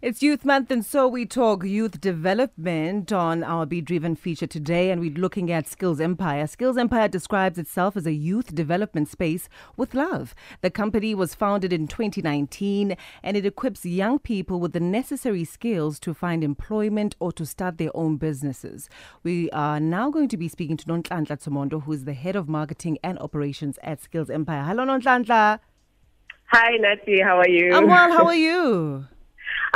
It's Youth Month, and so we talk youth development on our Be Driven feature today, and we're looking at Skills Empire. Skills Empire describes itself as a youth development space with love. The company was founded in 2019, and it equips young people with the necessary skills to find employment or to start their own businesses. We are now going to be speaking to Nonhlanhla Tsomondo, who is the head of marketing and operations at Skills Empire. Hello, Nonhlanhla. Hi, Nati. How are you? I'm well. How are you?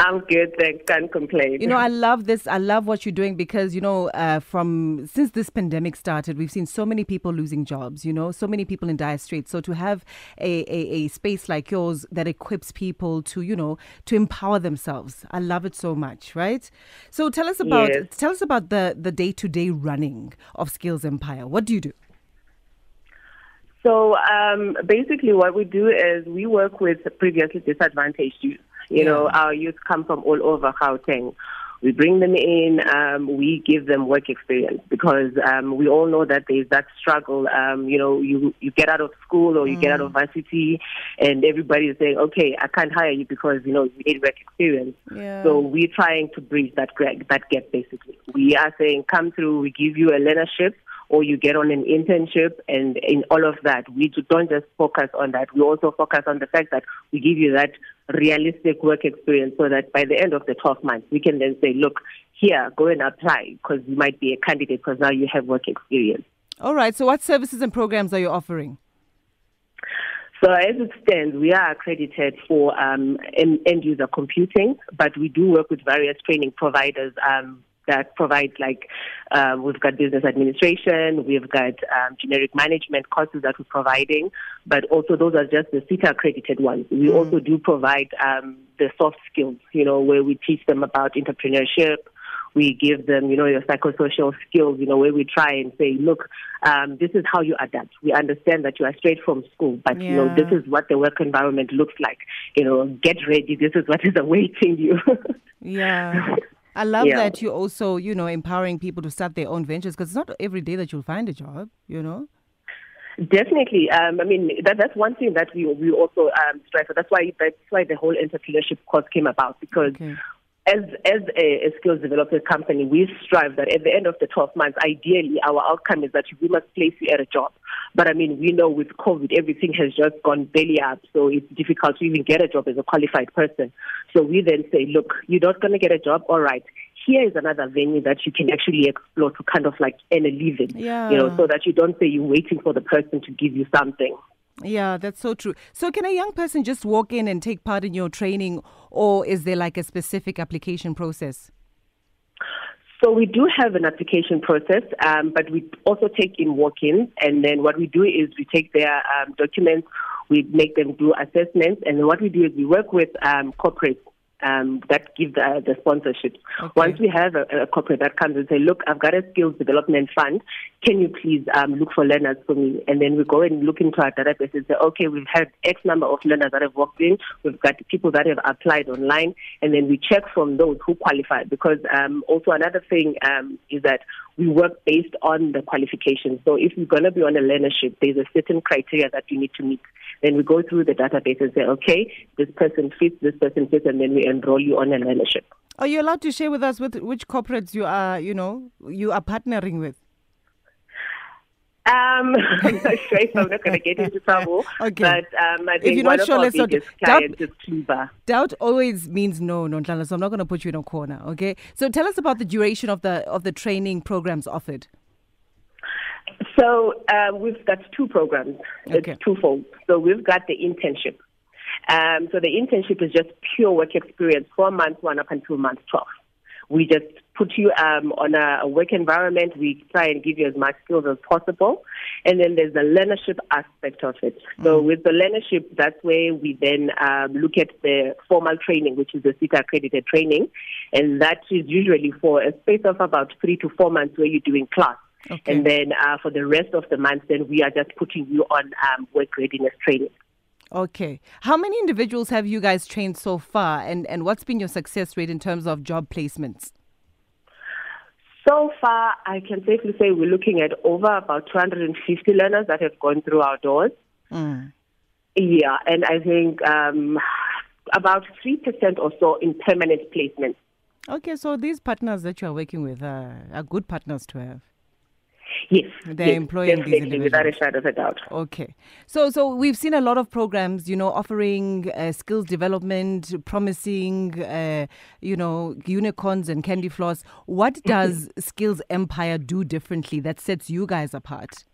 I'm good, thanks. Can't complain. You know, I love this. I love what you're doing because you know, uh, from since this pandemic started, we've seen so many people losing jobs. You know, so many people in dire straits. So to have a, a, a space like yours that equips people to you know to empower themselves, I love it so much. Right. So tell us about Yes. tell us about the the day to day running of Skills Empire. What do you do? So um, basically, what we do is we work with previously disadvantaged youth. You know, our youth come from all over Gauteng. We bring them in, um, we give them work experience because um, we all know that there's that struggle. Um, you know, you, you get out of school or you get out of varsity, and everybody is saying, okay, I can't hire you because, you know, you need work experience. Yeah. So we're trying to bridge that, that gap basically. We are saying, come through, we give you a learnership or you get on an internship and in all of that we don't just focus on that we also focus on the fact that we give you that realistic work experience so that by the end of the 12 months we can then say look here go and apply because you might be a candidate because now you have work experience All right. So what services and programs are you offering? So as it stands, we are accredited for um, end end user computing, but we do work with various training providers um, that provide like um, we've got business administration, we've got um, generic management courses that we're providing, but also those are just the SETA accredited ones. We also do provide um, the soft skills, you know, where we teach them about entrepreneurship, we give them, you know, your psychosocial skills, you know, where we try and say, look, um, this is how you adapt. We understand that you are straight from school, but, you know, this is what the work environment looks like. You know, get ready. This is what is awaiting you. Yeah. I love Yeah. that you're also, you know, empowering people to start their own ventures because it's not every day that you'll find a job, you know? Definitely. Um, I mean, that, that's one thing that we we also um, strive for. That's why that's why the whole entrepreneurship course came about because Okay. As as a, a skills development company, we strive that at the end of the 12 months, ideally, our outcome is that we must place you at a job. But I mean, we know with COVID, everything has just gone belly up, so it's difficult to even get a job as a qualified person. So we then say, look, you're not going to get a job, all right. Here is another venue that you can actually explore to kind of like earn a living, Yeah. you know, so that you don't say you're waiting for the person to give you something. Yeah, that's so true. So, can a young person just walk in and take part in your training, or is there like a specific application process? So we do have an application process, um, but we also take in walk-ins, and then what we do is we take their um, documents, we make them do assessments, and what we do is we work with um, corporates um, that give the, the sponsorships. Okay. Once we have a, a corporate that comes and say, "Look, I've got a skills development fund. Can you please um, look for learners for me?" And then we go and look into our database and say, "Okay, we've had X number of learners that have walked in. We've got people that have applied online, and then we check from those who qualify." Because um, also another thing um, is that we work based on the qualifications. So if you're going to be on a learnership, there's a certain criteria that you need to meet. Then we go through the database and say, okay, this person fits, this person fits, and then we enroll you on a learnership. Are you allowed to share with us with which corporates you are, you know, you are partnering with? Um, I'm not sure if I'm not going to get into trouble. Okay. But um, I If you're one not sure, let's not- Doubt- is Cuba. Doubt always means no, Nonhlanhla, so I'm not going to put you in a corner, okay? So, tell us about the duration of the of the training programs offered. So uh, we've got two programs. Okay. It's twofold. So we've got the internship. Um, so the internship is just pure work experience four months, one up until month 12. We just put you um, on a, work environment. We try and give you as much skills as possible. And then there's the learnership aspect of it. So with the learnership, that's where we then um, look at the formal training, which is the SETA accredited training. And that is usually for a space of about three to four months where you're doing class. Okay. And then uh, for the rest of the month, then we are just putting you on um, work readiness training. Okay. How many individuals have you guys trained so far, and, and what's been your success rate in terms of job placements? So far, I can safely say we're looking at over about 250 learners that have gone through our doors. Mm. Yeah, and I think um, about 3% or so in permanent placement. Okay, so these partners that you are working with are, are good partners to have. Yes, They're yes, employing these definitely, without a shadow of a doubt. Okay. So so we've seen a lot of programs, you know, offering uh, skills development, promising, uh, you know, unicorns and candy floss. What does Skills Empire do differently that sets you guys apart?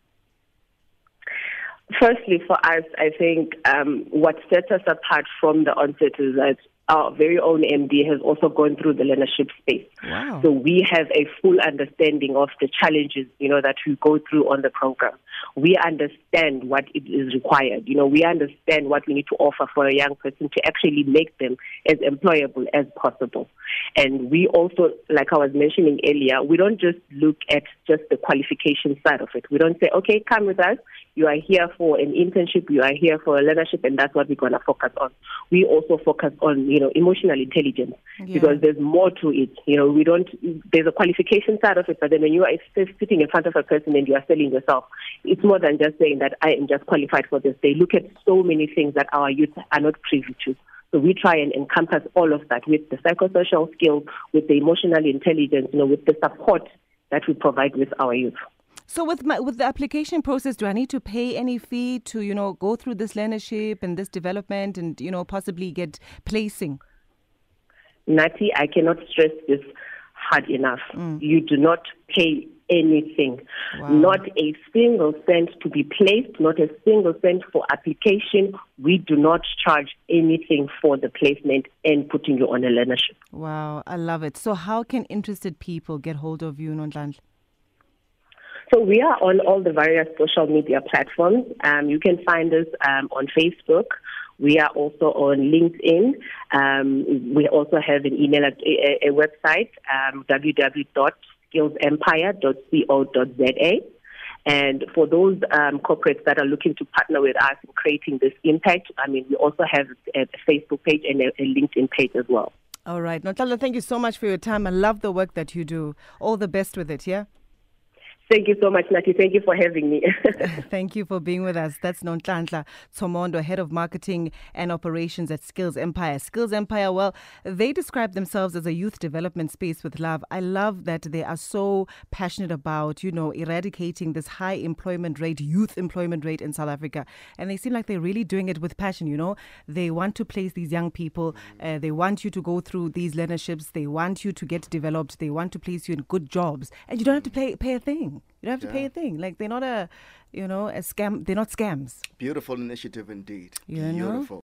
Firstly, for us, I think um, what sets us apart from the onset is that our very own MD has also gone through the learnership space. Wow. So we have a full understanding of the challenges, you know, that we go through on the program. We understand what it is required. You know, we understand what we need to offer for a young person to actually make them as employable as possible. And we also, like I was mentioning earlier, we don't just look at just the qualification side of it. We don't say, okay, come with us. You are here for an internship. You are here for a learnership, and that's what we're going to focus on. We also focus on, you know, emotional intelligence Yeah. because there's more to it. You know, we don't. There's a qualification side of it, but then when you are sitting in front of a person and you are selling yourself, it's more than just saying that I am just qualified for this. They look at so many things that our youth are not privy to. So we try and encompass all of that with the psychosocial skills, with the emotional intelligence, you know, with the support that we provide with our youth. So with my with the application process, do I need to pay any fee to you know go through this learnership and this development and you know possibly get placing? Nati, I cannot stress this hard enough. Mm. You do not pay anything. Wow. Not a single cent to be placed, not a single cent for application. We do not charge anything for the placement and putting you on a learnership. Wow, I love it. So how can interested people get hold of you, Nonhlanhla? So we are on all the various social media platforms. Um, you can find us um, on Facebook. We are also on LinkedIn. Um, we also have an email, ad- a, a, website, um, www.skillsempire.co.za. And for those um, corporates that are looking to partner with us in creating this impact, I mean, we also have a, Facebook page and a, a LinkedIn page as well. All right, Nonhlanhla, thank you so much for your time. I love the work that you do. All the best with it. Yeah. Thank you so much, Nati. Thank you for having me. Thank you for being with us. That's Nonhlanhla Tsomondo, Head of Marketing and Operations at Skills Empire. Skills Empire, well, they describe themselves as a youth development space with love. I love that they are so passionate about, you know, eradicating this high employment rate, youth employment rate in South Africa. And they seem like they're really doing it with passion, you know. They want to place these young people. Uh, they want you to go through these learnerships. They want you to get developed. They want to place you in good jobs. And you don't have to pay, pay a thing. You don't have to pay a thing. Like they're not a, you know, a scam. They're not scams. Beautiful initiative indeed. You know? Beautiful.